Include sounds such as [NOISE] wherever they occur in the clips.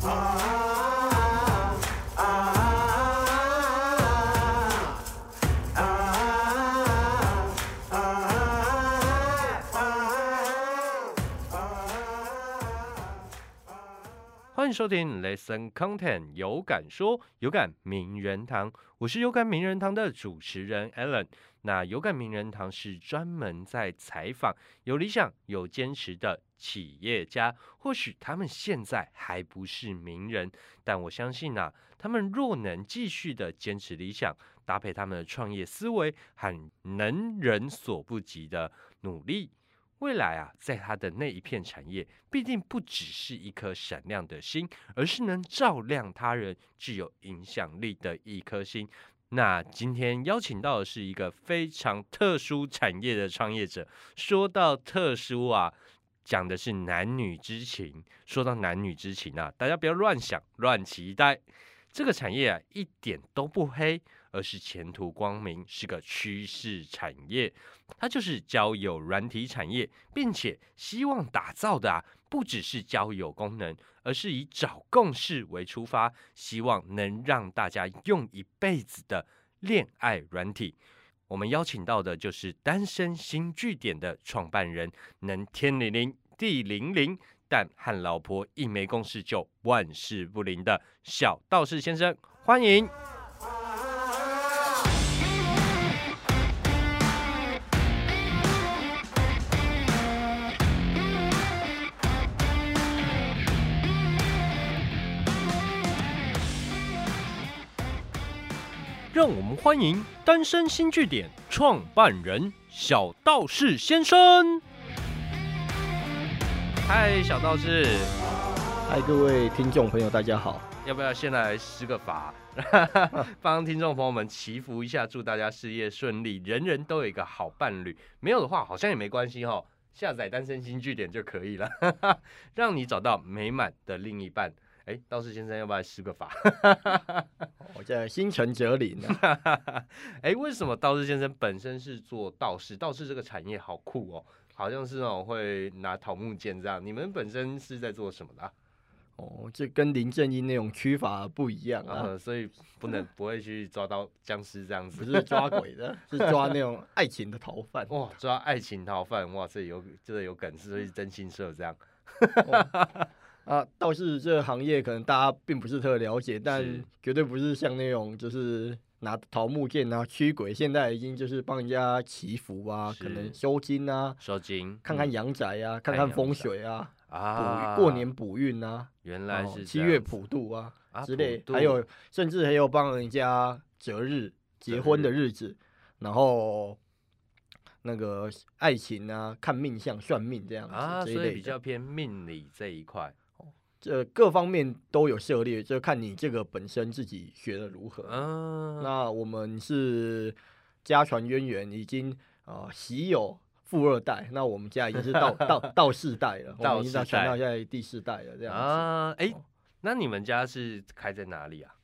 Uh-huh. 欢迎收听 Lesson Content 有感说有感名人堂，我是有感名人堂的主持人 Alan。那有感名人堂是专门在采访有理想、有坚持的企业家，或许他们现在还不是名人，但我相信啊，他们若能继续的坚持理想，搭配他们的创业思维和能人所不及的努力。未来啊，在他的那一片产业，必定不只是一颗闪亮的心，而是能照亮他人、具有影响力的一颗心。那今天邀请到的是一个非常特殊产业的创业者。说到特殊啊，讲的是男女之情。说到男女之情啊，大家不要乱想、乱期待。这个产业啊，一点都不黑。而是前途光明，是个趋势产业。它就是交友软体产业，并且希望打造的啊，不只是交友功能，而是以找共识为出发，希望能让大家用一辈子的恋爱软体。我们邀请到的就是单身新据点的创办人，能天灵灵地灵灵，但和老婆一没共识就万事不灵的小道士先生，欢迎。让我们欢迎单身新据点创办人小道士先生。嗨，小道士！嗨，各位听众朋友，大家好！要不要先来施个法，[LAUGHS] 帮听众朋友们祈福一下，祝大家事业顺利，人人都有一个好伴侣。没有的话，好像也没关系哈，下载单身新据点就可以了，[LAUGHS] 让你找到美满的另一半。哎，道士先生要不要施个法？[LAUGHS] 我在心诚则灵。哎，为什么道士先生本身是做道士？道士这个产业好酷哦，好像是那种会拿桃木剑这样。你们本身是在做什么的？哦，这跟林正英那种驱法不一样啊，所以不能不会去抓到僵尸这样子，不是抓鬼的，是抓那种爱情的逃犯。哇，抓爱情逃犯，哇，这有这有梗，是真心社这样。啊，倒是这个行业可能大家并不是特了解，但绝对不是像那种就是拿桃木剑啊驱鬼，现在已经就是帮人家祈福啊，可能收金啊，收金，看看阳宅啊，看看风水啊，啊，过年补运啊，原来是七月普渡啊之类，还有甚至还有帮人家择日结婚的日子，然后那个爱情啊，看命相算命这样啊，所以比较偏命理这一块。这各方面都有涉猎，就看你这个本身自己学的如何。啊，那我们是家传渊源，已经啊习有富二代，那我们家已经是到到到四代了，我们已经到传到现在第四代了。这样啊，哎，那你们家是开在哪里啊？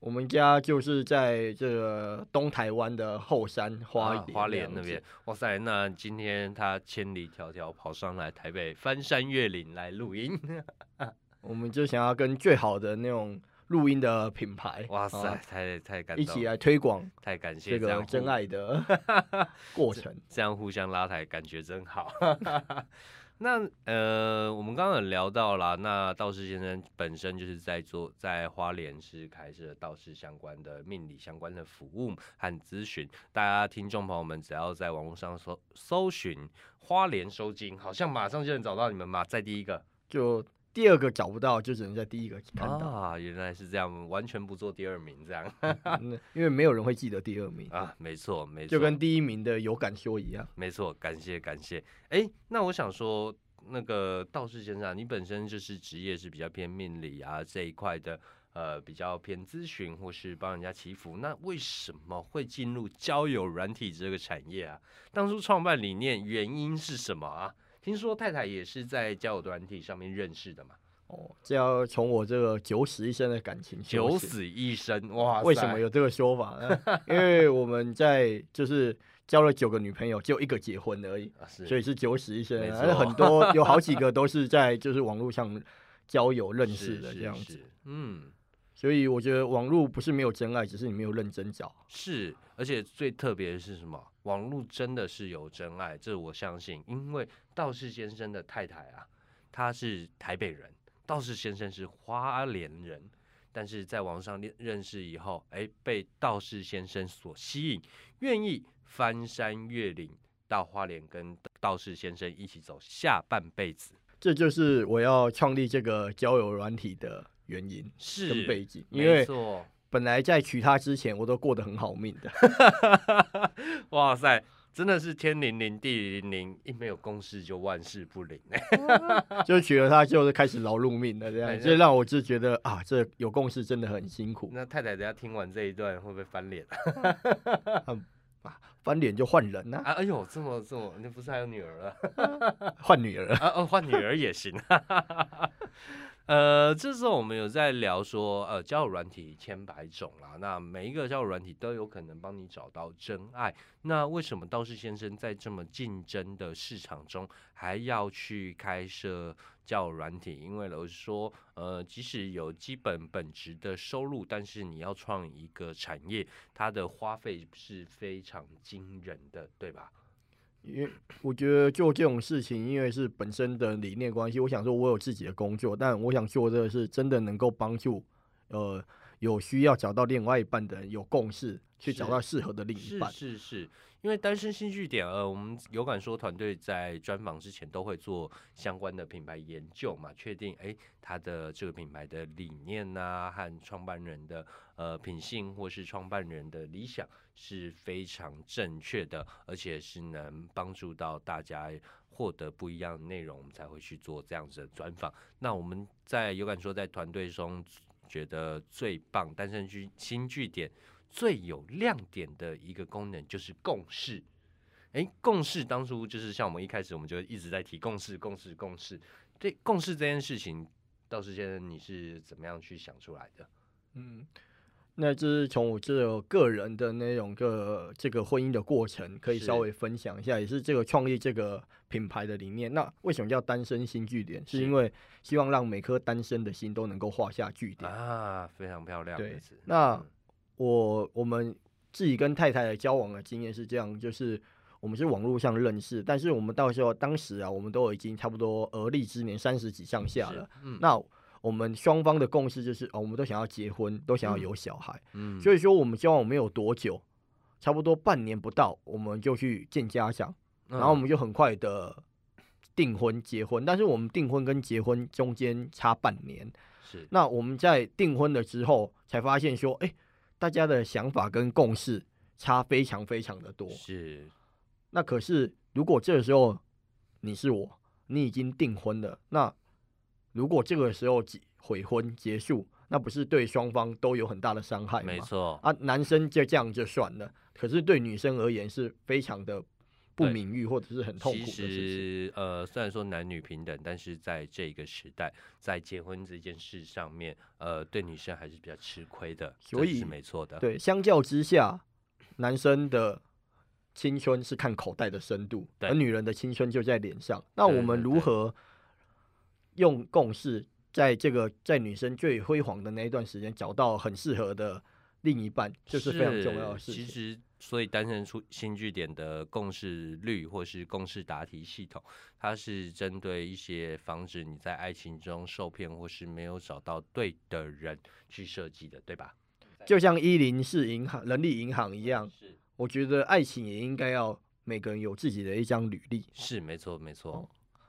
我们家就是在这个东台湾的后山花花莲那边。哇塞，那今天他千里迢迢跑上来台北，翻山越岭来录音。[LAUGHS] 我们就想要跟最好的那种录音的品牌，哇塞，太太感动，一起来推广，太感谢这个真爱的 [LAUGHS] 过程，这样互相拉抬，感觉真好。[LAUGHS] 那呃，我们刚刚聊到了，那道士先生本身就是在做在花莲是开设道士相关的命理相关的服务和咨询，大家听众朋友们只要在网络上搜搜寻花莲收金，好像马上就能找到你们嘛，在第一个就。第二个找不到，就只能在第一个看到啊！原来是这样，完全不做第二名这样，因为没有人会记得第二名啊。没错，没错，就跟第一名的有感说一样。没错，感谢感谢。哎，那我想说，那个道士先生，你本身就是职业是比较偏命理啊这一块的，呃，比较偏咨询或是帮人家祈福。那为什么会进入交友软体这个产业啊？当初创办理念原因是什么啊？听说太太也是在交友团体上面认识的嘛？哦，这要从我这个九死一生的感情。九死一生哇！为什么有这个说法呢？因为我们在就是交了九个女朋友，就一个结婚而已，所以是九死一生。而很多 [LAUGHS] 有好几个都是在就是网络上交友认识的这样子。嗯，所以我觉得网络不是没有真爱，只是你没有认真找。是，而且最特别的是什么？网络真的是有真爱，这我相信，因为道士先生的太太啊，她是台北人，道士先生是花莲人。但是在网上认认识以后，哎，被道士先生所吸引，愿意翻山越岭到花莲跟道士先生一起走下半辈子。这就是我要创立这个交友软体的原因跟背景，因为本来在娶她之前，我都过得很好命的。[LAUGHS] 哇塞！真的是天灵灵地灵灵，一没有公事就万事不灵。[LAUGHS] 就娶了她，就是开始劳碌命了，这样就让我就觉得啊，这有共识真的很辛苦。那太太等下听完这一段会不会翻脸？[LAUGHS] 啊，翻脸就换人呐！啊，哎呦，这么这么，你不是还有女儿了？换女儿啊？哦，换女儿也行。呃，这时候我们有在聊说，呃，交友软体千百种啦，那每一个交友软体都有可能帮你找到真爱。那为什么道士先生在这么竞争的市场中还要去开设交友软体？因为老实说，呃，即使有基本本职的收入，但是你要创一个产业，它的花费是非常惊人的，对吧？因为我觉得做这种事情，因为是本身的理念关系，我想说，我有自己的工作，但我想做的是真的能够帮助，呃，有需要找到另外一半的人有共识，去找到适合的另一半。是是。因为单身新据点，呃，我们有感说团队在专访之前都会做相关的品牌研究嘛，确定哎，它的这个品牌的理念呐，和创办人的呃品性或是创办人的理想是非常正确的，而且是能帮助到大家获得不一样的内容，我们才会去做这样子的专访。那我们在有感说在团队中觉得最棒单身居新据点。最有亮点的一个功能就是共识。哎，共识当初就是像我们一开始我们就一直在提共识，共识，共识。对共识这件事情，道士先生你是怎么样去想出来的？嗯，那就是从我这个个人的那种个这个婚姻的过程，可以稍微分享一下，也是这个创立这个品牌的理念。那为什么叫单身新据点？是因为希望让每颗单身的心都能够画下句点啊，非常漂亮。对，那。我我们自己跟太太的交往的经验是这样，就是我们是网络上认识，但是我们到时候当时啊，我们都已经差不多而立之年，三十几上下了。嗯，那我们双方的共识就是，哦，我们都想要结婚，都想要有小孩。嗯，所以说我们交往没有多久，差不多半年不到，我们就去见家长，然后我们就很快的订婚结婚。但是我们订婚跟结婚中间差半年，是那我们在订婚了之后才发现说，哎。大家的想法跟共识差非常非常的多，是。那可是，如果这个时候你是我，你已经订婚了，那如果这个时候悔婚结束，那不是对双方都有很大的伤害吗？没错啊，男生就这样就算了，可是对女生而言是非常的。不名誉或者是很痛苦的事情。其实，呃，虽然说男女平等，但是在这个时代，在结婚这件事上面，呃，对女生还是比较吃亏的。所以是没错的。对，相较之下，男生的青春是看口袋的深度，而女人的青春就在脸上。那我们如何用共识，在这个在女生最辉煌的那一段时间，找到很适合的另一半，就是非常重要的事情。所以，单身出新据点的共识率或是共识答题系统，它是针对一些防止你在爱情中受骗或是没有找到对的人去设计的，对吧？就像一零四银行、人力银行一样，是。我觉得爱情也应该要每个人有自己的一张履历。是，没错，没错。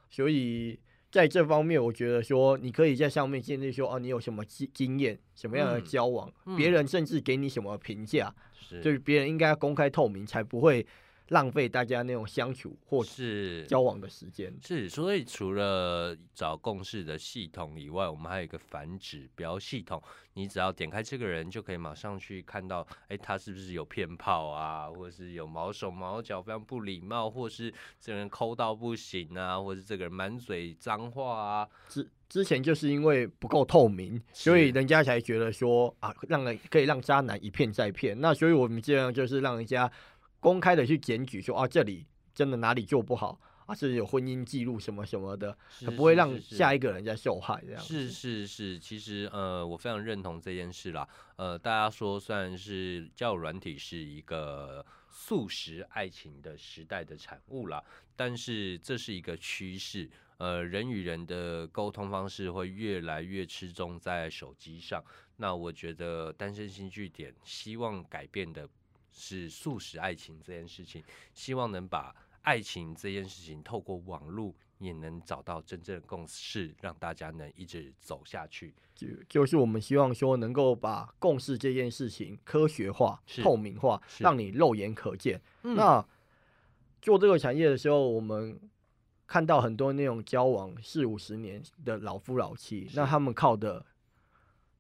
所以。在这方面，我觉得说你可以在上面建立说，哦，你有什么经经验，什么样的交往，别人甚至给你什么评价，就是别人应该要公开透明，才不会。浪费大家那种相处或是交往的时间。是，所以除了找共识的系统以外，我们还有一个反指标系统。你只要点开这个人，就可以马上去看到，哎，他是不是有骗炮啊，或者是有毛手毛脚、非常不礼貌，或是这个人抠到不行啊，或是这个人满嘴脏话啊。之之前就是因为不够透明，所以人家才觉得说啊，让人可以让渣男一骗再骗。那所以我们这样就是让人家。公开的去检举说啊，这里真的哪里做不好啊，是有婚姻记录什么什么的，他不会让下一个人在受害这样。是是是，其实呃，我非常认同这件事啦。呃，大家说算是交友软体是一个素食爱情的时代的产物啦，但是这是一个趋势。呃，人与人的沟通方式会越来越吃重在手机上。那我觉得单身新据点希望改变的是素食爱情这件事情，希望能把爱情这件事情透过网络也能找到真正的共识，让大家能一直走下去。就就是我们希望说能够把共识这件事情科学化、透明化，让你肉眼可见。那做这个产业的时候，我们。看到很多那种交往四五十年的老夫老妻，那他们靠的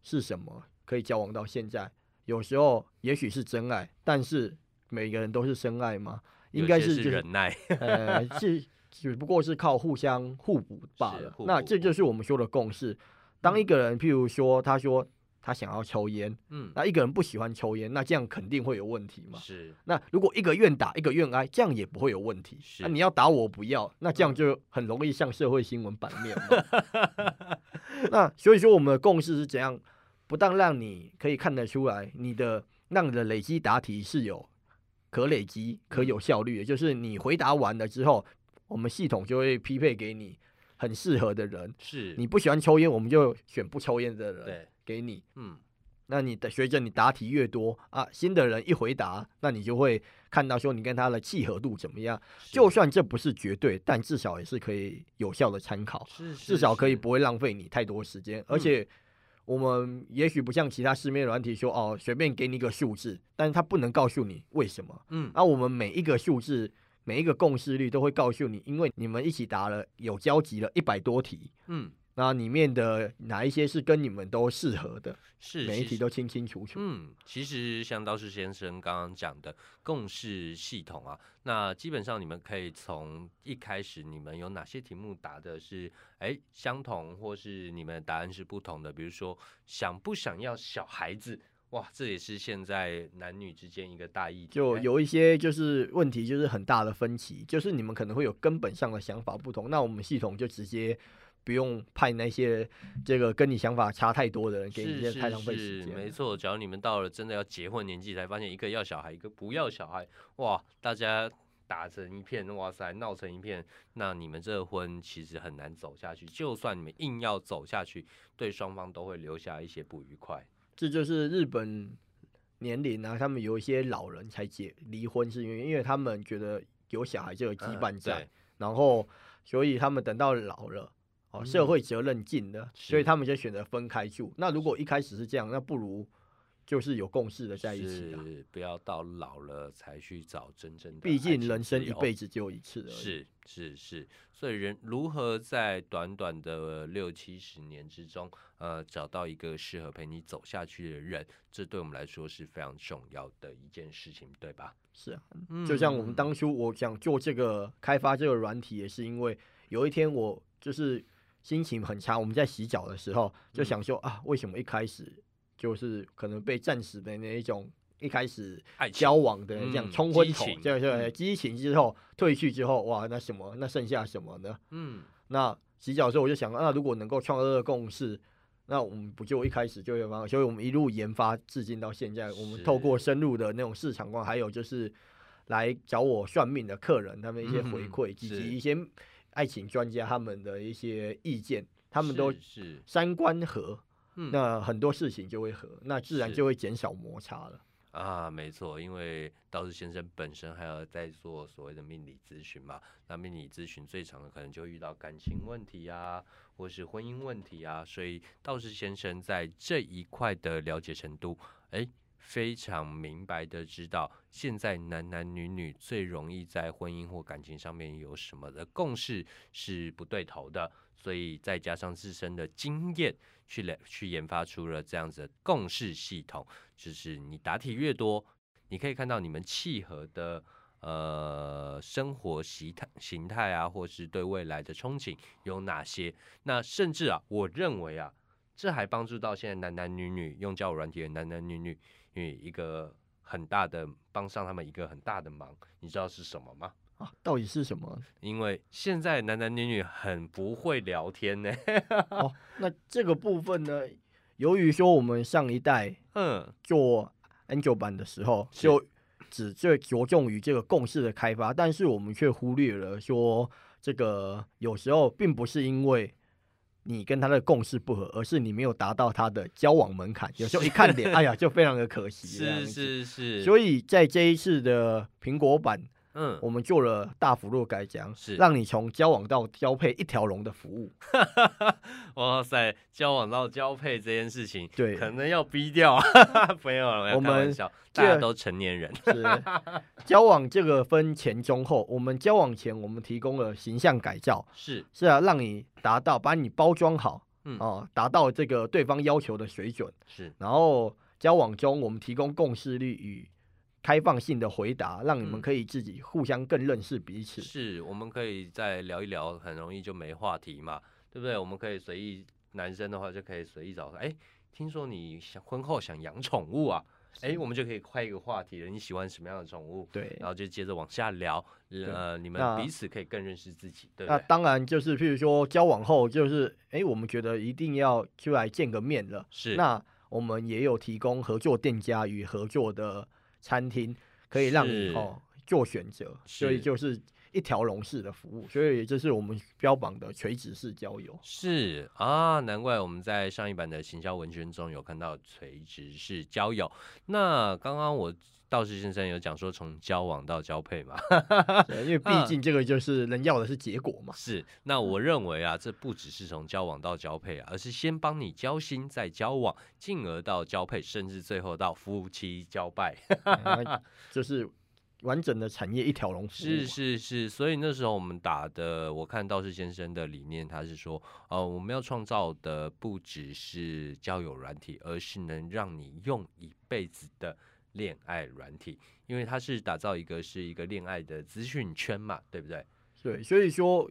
是什么？可以交往到现在？有时候也许是真爱，但是每个人都是深爱吗？应该是忍耐，呃，是只不过是靠互相互补罢了。那这就是我们说的共识。当一个人，譬如说，他说。他想要抽烟，嗯，那一个人不喜欢抽烟，那这样肯定会有问题嘛？是。那如果一个愿打，一个愿挨，这样也不会有问题。是。那你要打我不要，那这样就很容易上社会新闻版面嘛。[LAUGHS] 那所以说，我们的共识是怎样？不但让你可以看得出来，你的让你的累积答题是有可累积、可有效率的，就是你回答完了之后，我们系统就会匹配给你很适合的人。是。你不喜欢抽烟，我们就选不抽烟的人。给你，嗯，那你的随着你答题越多啊，新的人一回答，那你就会看到说你跟他的契合度怎么样。就算这不是绝对，但至少也是可以有效的参考，至少可以不会浪费你太多时间。而且我们也许不像其他市面软体说哦，随便给你一个数字，但是他不能告诉你为什么。嗯，那我们每一个数字，每一个共识率都会告诉你，因为你们一起答了有交集了一百多题。嗯。那里面的哪一些是跟你们都适合的？是每一题都清清楚楚。嗯，其实像道士先生刚刚讲的共识系统啊，那基本上你们可以从一开始你们有哪些题目答的是哎相同，或是你们答案是不同的？比如说想不想要小孩子？哇，这也是现在男女之间一个大议题。就有一些就是问题，就是很大的分歧，就是你们可能会有根本上的想法不同，那我们系统就直接。不用派那些这个跟你想法差太多的人给你，太浪费时间。没错，只要你们到了真的要结婚年纪，才发现一个要小孩，一个不要小孩，哇，大家打成一片，哇塞，闹成一片，那你们这婚其实很难走下去。就算你们硬要走下去，对双方都会留下一些不愉快。这就是日本年龄啊，他们有一些老人才结离婚，是因为因为他们觉得有小孩就有羁绊在，然后所以他们等到老了。哦，社会责任尽的，所以他们就选择分开住。那如果一开始是这样，那不如就是有共识的在一起啊，不要到老了才去找真正的。毕竟人生一辈子就一次而已。是是是，所以人如何在短短的六七十年之中，呃，找到一个适合陪你走下去的人，这对我们来说是非常重要的一件事情，对吧？是啊，就像我们当初我想做这个开发这个软体，也是因为有一天我就是。心情很差，我们在洗脚的时候就想说啊，为什么一开始就是可能被暂时的那一种，一开始交往的这样冲昏头，对对，激情之后退去之后，哇，那什么，那剩下什么呢？嗯，那洗脚的时候我就想，那如果能够创造个共识，那我们不就一开始就有吗？所以我们一路研发至今到现在，我们透过深入的那种市场观，还有就是来找我算命的客人，他们一些回馈以及一些。爱情专家他们的一些意见，他们都是三观合，那很多事情就会合，那自然就会减少摩擦了。啊，没错，因为道士先生本身还要在做所谓的命理咨询嘛，那命理咨询最常的可能就遇到感情问题啊，或是婚姻问题啊，所以道士先生在这一块的了解程度，哎。非常明白的知道，现在男男女女最容易在婚姻或感情上面有什么的共识是不对头的，所以再加上自身的经验，去来去研发出了这样子的共识系统。就是你答题越多，你可以看到你们契合的呃生活形态形态啊，或是对未来的憧憬有哪些。那甚至啊，我认为啊，这还帮助到现在男男女女用交友软体的男男女女。因为一个很大的帮上他们一个很大的忙，你知道是什么吗？啊，到底是什么？因为现在男男女女很不会聊天呢。哦，那这个部分呢，由于说我们上一代 [LAUGHS] 嗯做 Angel 版的时候，就只最着重于这个共识的开发，但是我们却忽略了说，这个有时候并不是因为。你跟他的共识不合，而是你没有达到他的交往门槛。有时候一看脸，[LAUGHS] 哎呀，就非常的可惜。是是是。所以在这一次的苹果版。嗯，我们做了大幅度改良，是让你从交往到交配一条龙的服务。[LAUGHS] 哇塞，交往到交配这件事情，对，可能要逼掉。[LAUGHS] 没有，我们大家都成年人。是 [LAUGHS] 交往这个分前中后，我们交往前我们提供了形象改造，是是啊，让你达到把你包装好，嗯哦，达到这个对方要求的水准。是，然后交往中我们提供共识率与。开放性的回答，让你们可以自己互相更认识彼此。是，我们可以再聊一聊，很容易就没话题嘛，对不对？我们可以随意，男生的话就可以随意找。哎，听说你想婚后想养宠物啊？哎，我们就可以开一个话题了。你喜欢什么样的宠物？对，然后就接着往下聊。呃，你们彼此可以更认识自己。对，那当然就是，譬如说交往后，就是哎，我们觉得一定要出来见个面了。是，那我们也有提供合作店家与合作的。餐厅可以让你哦做选择，所以就是一条龙式的服务，所以这是我们标榜的垂直式交友。是啊，难怪我们在上一版的行销文宣中有看到垂直式交友。那刚刚我。道士先生有讲说从交往到交配嘛，[LAUGHS] 因为 [LAUGHS] 毕竟这个就是人要的是结果嘛。是，那我认为啊，这不只是从交往到交配啊，而是先帮你交心，再交往，进而到交配，甚至最后到夫妻交拜，[LAUGHS] 就是完整的产业一条龙。是是是，所以那时候我们打的，我看道士先生的理念，他是说，呃，我们要创造的不只是交友软体，而是能让你用一辈子的。恋爱软体，因为它是打造一个是一个恋爱的资讯圈嘛，对不对？对，所以说，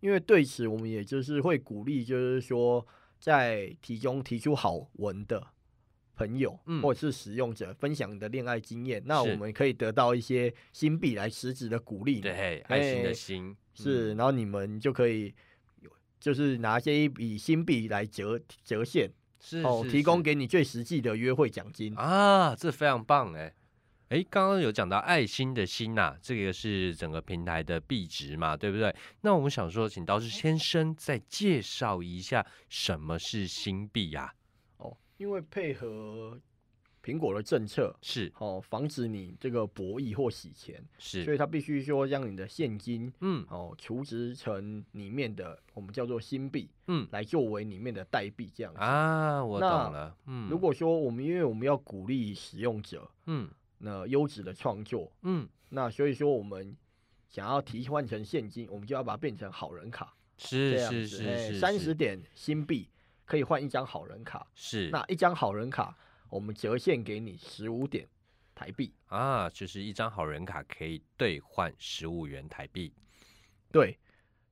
因为对此我们也就是会鼓励，就是说，在提供提出好文的朋友嗯或者是使用者分享你的恋爱经验，那我们可以得到一些新币来实质的鼓励，对，爱心的心是，然后你们就可以就是拿些一笔新币来折折现。是哦，提供给你最实际的约会奖金啊，这非常棒哎哎，刚刚有讲到爱心的心呐，这个是整个平台的币值嘛，对不对？那我们想说，请道士先生再介绍一下什么是新币呀？哦，因为配合。苹果的政策是。哦，防止你这个博弈或洗钱，是，所以它必须说将你的现金，嗯，哦，储值成里面的我们叫做新币，嗯，来作为里面的代币这样子。啊，我懂了，嗯，如果说我们因为我们要鼓励使用者，嗯，那优质的创作，嗯，那所以说我们想要提换成现金，我们就要把它变成好人卡，是是是，三十点新币可以换一张好人卡，是，那一张好人卡。我们折现给你十五点台币啊，就是一张好人卡可以兑换十五元台币。对，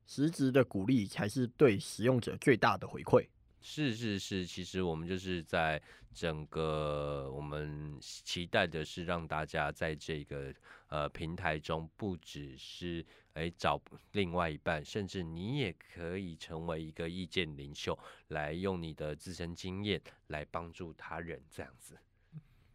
实质的鼓励才是对使用者最大的回馈。是是是，其实我们就是在整个我们期待的是让大家在这个呃平台中，不只是哎找另外一半，甚至你也可以成为一个意见领袖，来用你的自身经验来帮助他人，这样子。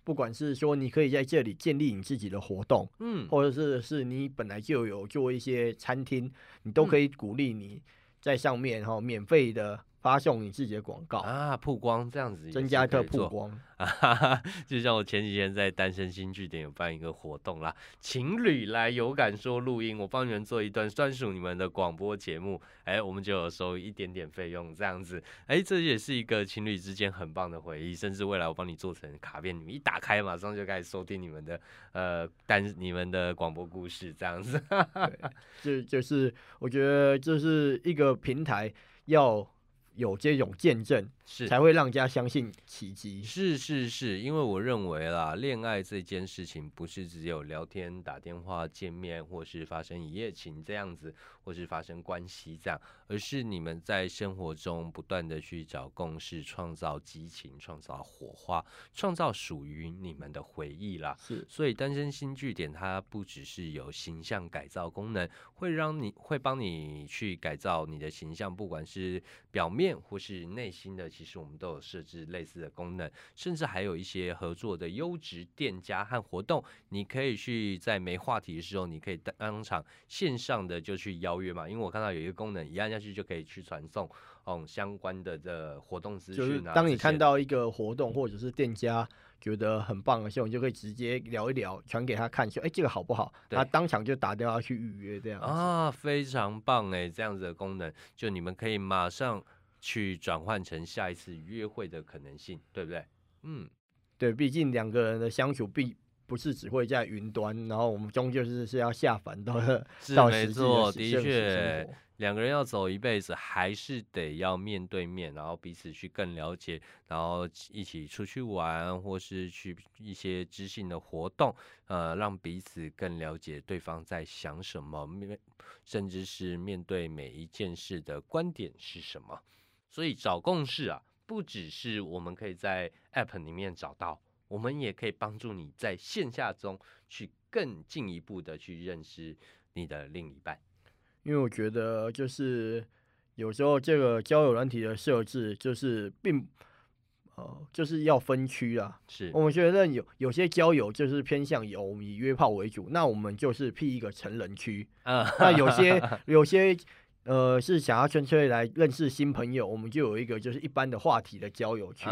不管是说你可以在这里建立你自己的活动，嗯，或者是是你本来就有做一些餐厅，你都可以鼓励你在上面哈免费的。发送你自己的广告。啊，曝光这样子，增加一个曝光。啊，[LAUGHS] 就像我前几天在单身新据点有办一个活动啦，情侣来有感说录音，我帮你们做一段专属你们的广播节目，哎，我们就有收一点点费用这样子，哎，这也是一个情侣之间很棒的回忆，甚至未来我帮你做成卡片，你们一打开马上就开始收听你们的呃单你们的广播故事这样子，[LAUGHS] 就就是我觉得这是一个平台要。有这种见证，是才会让家相信奇迹。是是是，因为我认为啦，恋爱这件事情不是只有聊天、打电话、见面，或是发生一夜情这样子，或是发生关系这样，而是你们在生活中不断的去找共识，创造激情，创造火花，创造属于你们的回忆啦。是，所以单身新据点它不只是有形象改造功能，会让你会帮你去改造你的形象，不管是表面或是内心的。其实我们都有设置类似的功能，甚至还有一些合作的优质店家和活动，你可以去在没话题的时候，你可以当场线上的就去邀约嘛。因为我看到有一个功能，一按下去就可以去传送嗯相关的的活动资讯啊。当你看到一个活动或者是店家觉得很棒的时候，你就可以直接聊一聊，传给他看，说哎这个好不好？他当场就打电话去预约这样啊，非常棒哎，这样子的功能，就你们可以马上。去转换成下一次约会的可能性，对不对？嗯，对，毕竟两个人的相处并不是只会在云端，然后我们终究是是要下凡到是没错，的确，两个人要走一辈子，还是得要面对面，然后彼此去更了解，然后一起出去玩，或是去一些知性的活动，呃，让彼此更了解对方在想什么，面甚至是面对每一件事的观点是什么。所以找共识啊，不只是我们可以在 App 里面找到，我们也可以帮助你在线下中去更进一步的去认识你的另一半。因为我觉得就是有时候这个交友软体的设置就是并呃就是要分区啊。是我们觉得有有些交友就是偏向有以约炮为主，那我们就是辟一个成人区啊。那有些有些。呃，是想要纯粹来认识新朋友，我们就有一个就是一般的话题的交友群，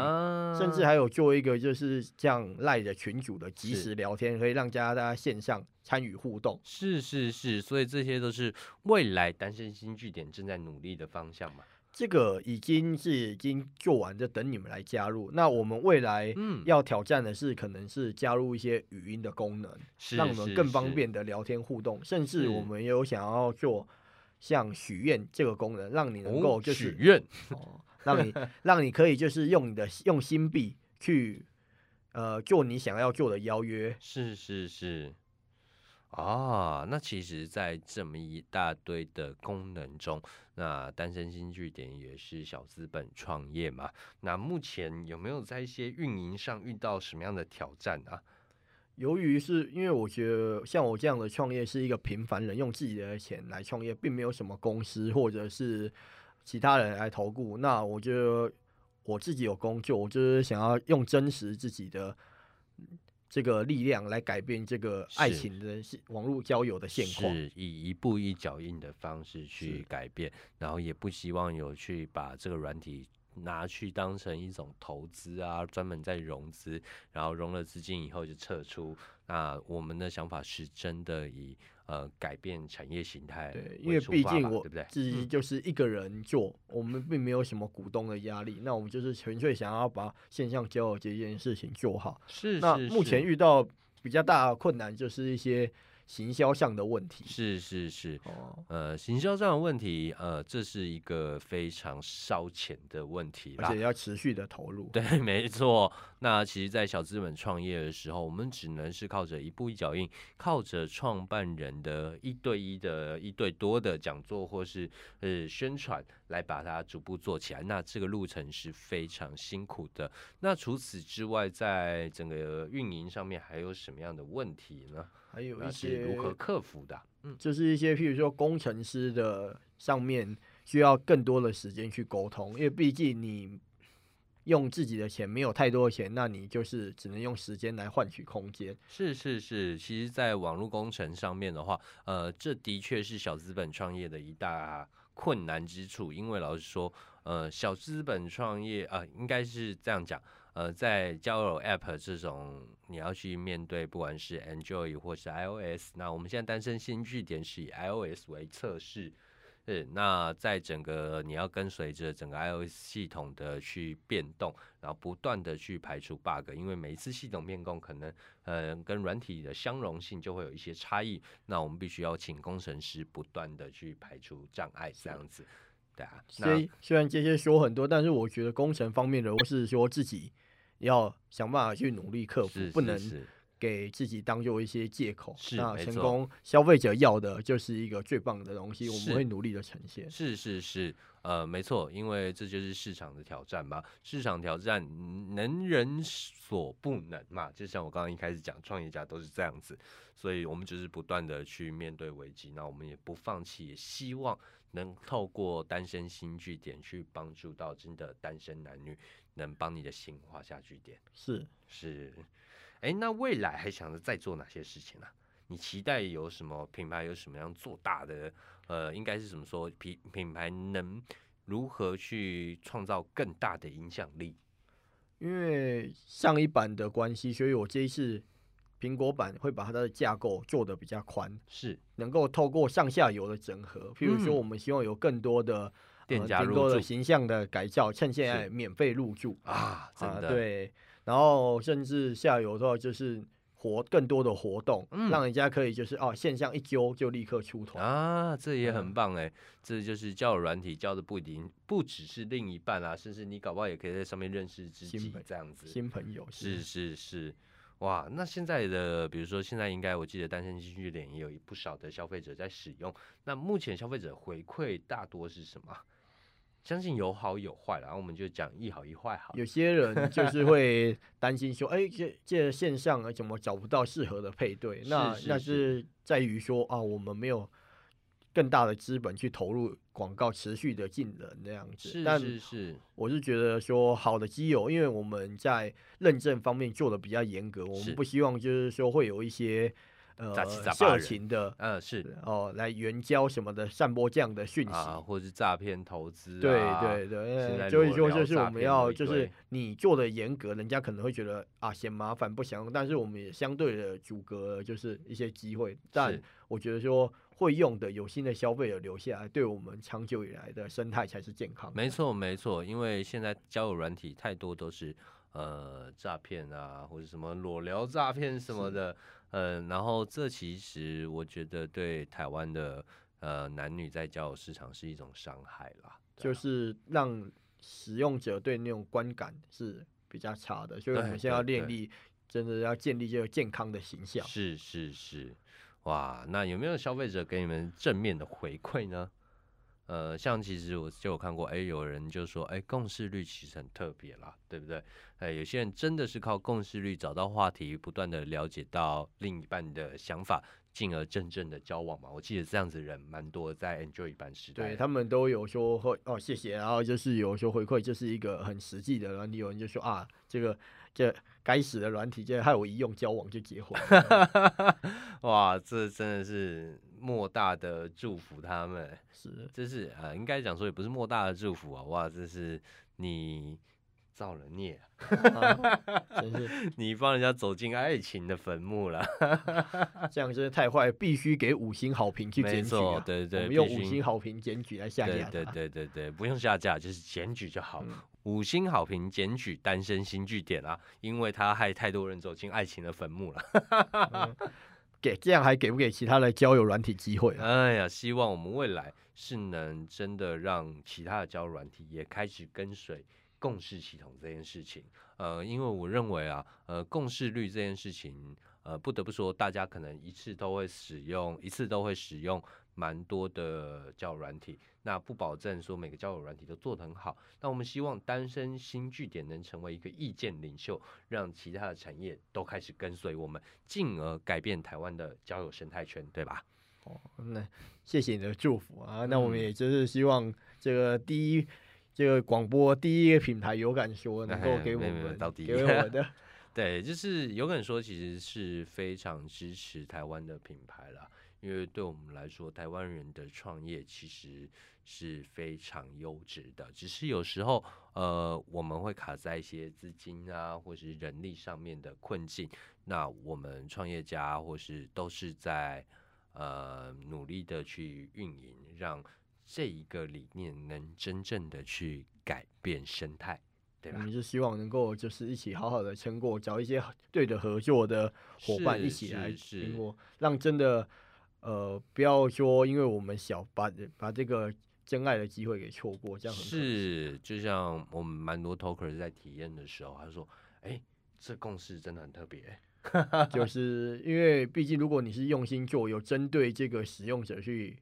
甚至还有做一个就是这样赖的群主的即时聊天，可以让大家线上参与互动。是是是，所以这些都是未来单身新据点正在努力的方向嘛。这个已经是已经做完，就等你们来加入。那我们未来要挑战的是，可能是加入一些语音的功能，让我们更方便的聊天互动，甚至我们也有想要做。像许愿这个功能，让你能够就是许愿，让你 [LAUGHS] 让你可以就是用你的用心币去呃做你想要做的邀约。是是是，啊，那其实，在这么一大堆的功能中，那单身新据点也是小资本创业嘛？那目前有没有在一些运营上遇到什么样的挑战啊？由于是因为我觉得像我这样的创业是一个平凡人，用自己的钱来创业，并没有什么公司或者是其他人来投顾。那我觉得我自己有工作，我就是想要用真实自己的这个力量来改变这个爱情的网络交友的现况，是以一步一脚印的方式去改变，然后也不希望有去把这个软体。拿去当成一种投资啊，专门在融资，然后融了资金以后就撤出。那我们的想法是真的以呃改变产业形态，对，因为毕竟我自己就是一个人做，我们并没有什么股东的压力。那我们就是纯粹想要把线上交友这件事情做好。是，那目前遇到比较大的困难就是一些。行销上的问题是是是，哦，呃，行销上的问题，呃，这是一个非常烧钱的问题，而且要持续的投入。对，[LAUGHS] 没错。那其实，在小资本创业的时候，我们只能是靠着一步一脚印，靠着创办人的一对一的一对多的讲座或是呃宣传，来把它逐步做起来。那这个路程是非常辛苦的。那除此之外，在整个运营上面还有什么样的问题呢？还有一些如何克服的，嗯，就是一些譬如说工程师的上面需要更多的时间去沟通，因为毕竟你用自己的钱没有太多的钱，那你就是只能用时间来换取空间。是是是，其实，在网络工程上面的话，呃，这的确是小资本创业的一大困难之处，因为老实说，呃，小资本创业啊，应该是这样讲。呃，在交友 App 这种你要去面对，不管是 Android 或是 iOS，那我们现在单身新据点是以 iOS 为测试，是那在整个你要跟随着整个 iOS 系统的去变动，然后不断的去排除 bug，因为每一次系统变更可能呃跟软体的相容性就会有一些差异，那我们必须要请工程师不断的去排除障碍，这样子。对啊。所以虽然这些说很多，但是我觉得工程方面的，我是说自己要想办法去努力克服，不能给自己当做一些借口。是那成功，消费者要的就是一个最棒的东西，我们会努力的呈现。是是是。呃，没错，因为这就是市场的挑战吧。市场挑战，能人所不能嘛。就像我刚刚一开始讲，创业家都是这样子，所以我们就是不断的去面对危机，那我们也不放弃，也希望能透过单身新据点去帮助到真的单身男女，能帮你的心画下句点。是是，哎，那未来还想着再做哪些事情呢？你期待有什么品牌有什么样做大的？呃，应该是怎么说？品品牌能如何去创造更大的影响力？因为上一版的关系，所以我这一次苹果版会把它的架构做的比较宽，是能够透过上下游的整合。譬如说，我们希望有更多的店家入驻、形象的改造，趁现在免费入驻啊，真的对。然后甚至下游的话，就是。活更多的活动，让人家可以就是哦，线上一揪就立刻出团啊，这也很棒哎，这就是交友软体交的不一定不只是另一半啊，甚至你搞不好也可以在上面认识知己这样子，新朋友是是是，哇，那现在的比如说现在应该我记得单身新据脸也有不少的消费者在使用，那目前消费者回馈大多是什么？相信有好有坏，然后我们就讲一好一坏好。有些人就是会 [LAUGHS] 担心说，哎，这这线上怎么找不到适合的配对？那那是在于说啊，我们没有更大的资本去投入广告，持续的进人那样子。是是是，我是觉得说好的基友，因为我们在认证方面做的比较严格，我们不希望就是说会有一些。呃，色情的，嗯，是哦，来援交什么的，散播这样的讯息啊，或者是诈骗投资，对对对，所以说就是我们要，就是你做的严格，人家可能会觉得啊嫌麻烦不想，但是我们也相对的阻隔，就是一些机会。但我觉得说会用的有心的消费者留下来，对我们长久以来的生态才是健康。没错没错，因为现在交友软体太多都是呃诈骗啊，或者什么裸聊诈骗什么的。嗯，然后这其实我觉得对台湾的呃男女在交友市场是一种伤害啦，就是让使用者对那种观感是比较差的，所以我们现在要建立，真的要建立这个健康的形象。是是是，哇，那有没有消费者给你们正面的回馈呢？呃，像其实我就有看过，哎，有人就说，哎，共识率其实很特别啦，对不对？哎，有些人真的是靠共识率找到话题，不断的了解到另一半的想法，进而真正的交往嘛。我记得这样子人蛮多，在 Enjoy 班时代，对他们都有说会哦，谢谢，然后就是有说回馈，就是一个很实际的。然后有人就说啊，这个这该死的软体，这害我一用交往就结婚。[LAUGHS] 哇，这真的是。莫大的祝福，他们是，这是呃，应该讲说也不是莫大的祝福啊，哇，这是你造了孽，[LAUGHS] 真是 [LAUGHS] 你帮人家走进爱情的坟墓了，[LAUGHS] 这样真的太坏，必须给五星好评去检举，对对，我们用五星好评检举来下架，对对对对，不用下架，就是检举就好，五星好评检举单身新据点啊，因为他害太多人走进爱情的坟墓了。给这样还给不给其他的交友软体机会？哎呀，希望我们未来是能真的让其他的交友软体也开始跟随共识系统这件事情。呃，因为我认为啊，呃，共识率这件事情，呃，不得不说，大家可能一次都会使用，一次都会使用。蛮多的交友软体，那不保证说每个交友软体都做得很好。那我们希望单身新据点能成为一个意见领袖，让其他的产业都开始跟随我们，进而改变台湾的交友生态圈，对吧？哦，那谢谢你的祝福啊！那我们也就是希望这个第一，这个广播第一个品牌有感说能够给我们到底给我的，[LAUGHS] 对，就是有感说其实是非常支持台湾的品牌了。因为对我们来说，台湾人的创业其实是非常优质的，只是有时候，呃，我们会卡在一些资金啊，或是人力上面的困境。那我们创业家或是都是在呃努力的去运营，让这一个理念能真正的去改变生态，对吧？我们就希望能够就是一起好好的撑过，找一些对的合作的伙伴一起来撑过，让真的。呃，不要说，因为我们小把把这个真爱的机会给错过，这样是就像我们蛮多 talker 在体验的时候，他说：“哎，这共识真的很特别。”就是因为毕竟如果你是用心做，有针对这个使用者去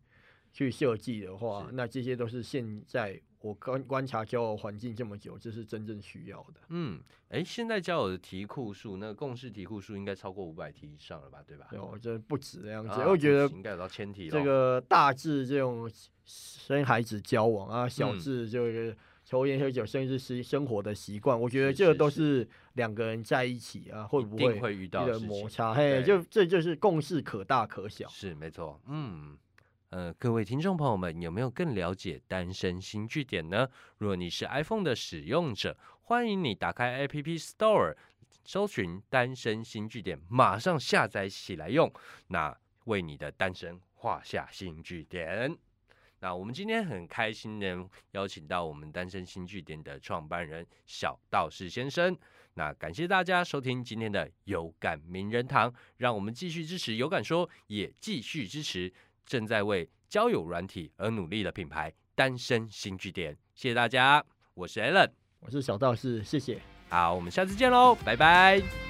去设计的话，那这些都是现在。我观观察交友环境这么久，这是真正需要的。嗯，哎，现在交友的题库数，那个共识题库数应该超过五百题以上了吧？对吧？有，这不止这样子。我觉得应该有到千题。这个大致这种生孩子交往啊，小智就是抽烟喝酒，甚至是生活的习惯，我觉得这个都是两个人在一起啊，会不会会遇到摩擦？嘿，就这就是共识可大可小。是没错，嗯。呃，各位听众朋友们，有没有更了解单身新据点呢？如果你是 iPhone 的使用者，欢迎你打开 App Store，搜寻单身新据点，马上下载起来用，那为你的单身画下新据点。那我们今天很开心的邀请到我们单身新据点的创办人小道士先生。那感谢大家收听今天的有感名人堂，让我们继续支持有感说，也继续支持。正在为交友软体而努力的品牌——单身新据点，谢谢大家，我是 Allen，我是小道士，谢谢，好，我们下次见喽，拜拜。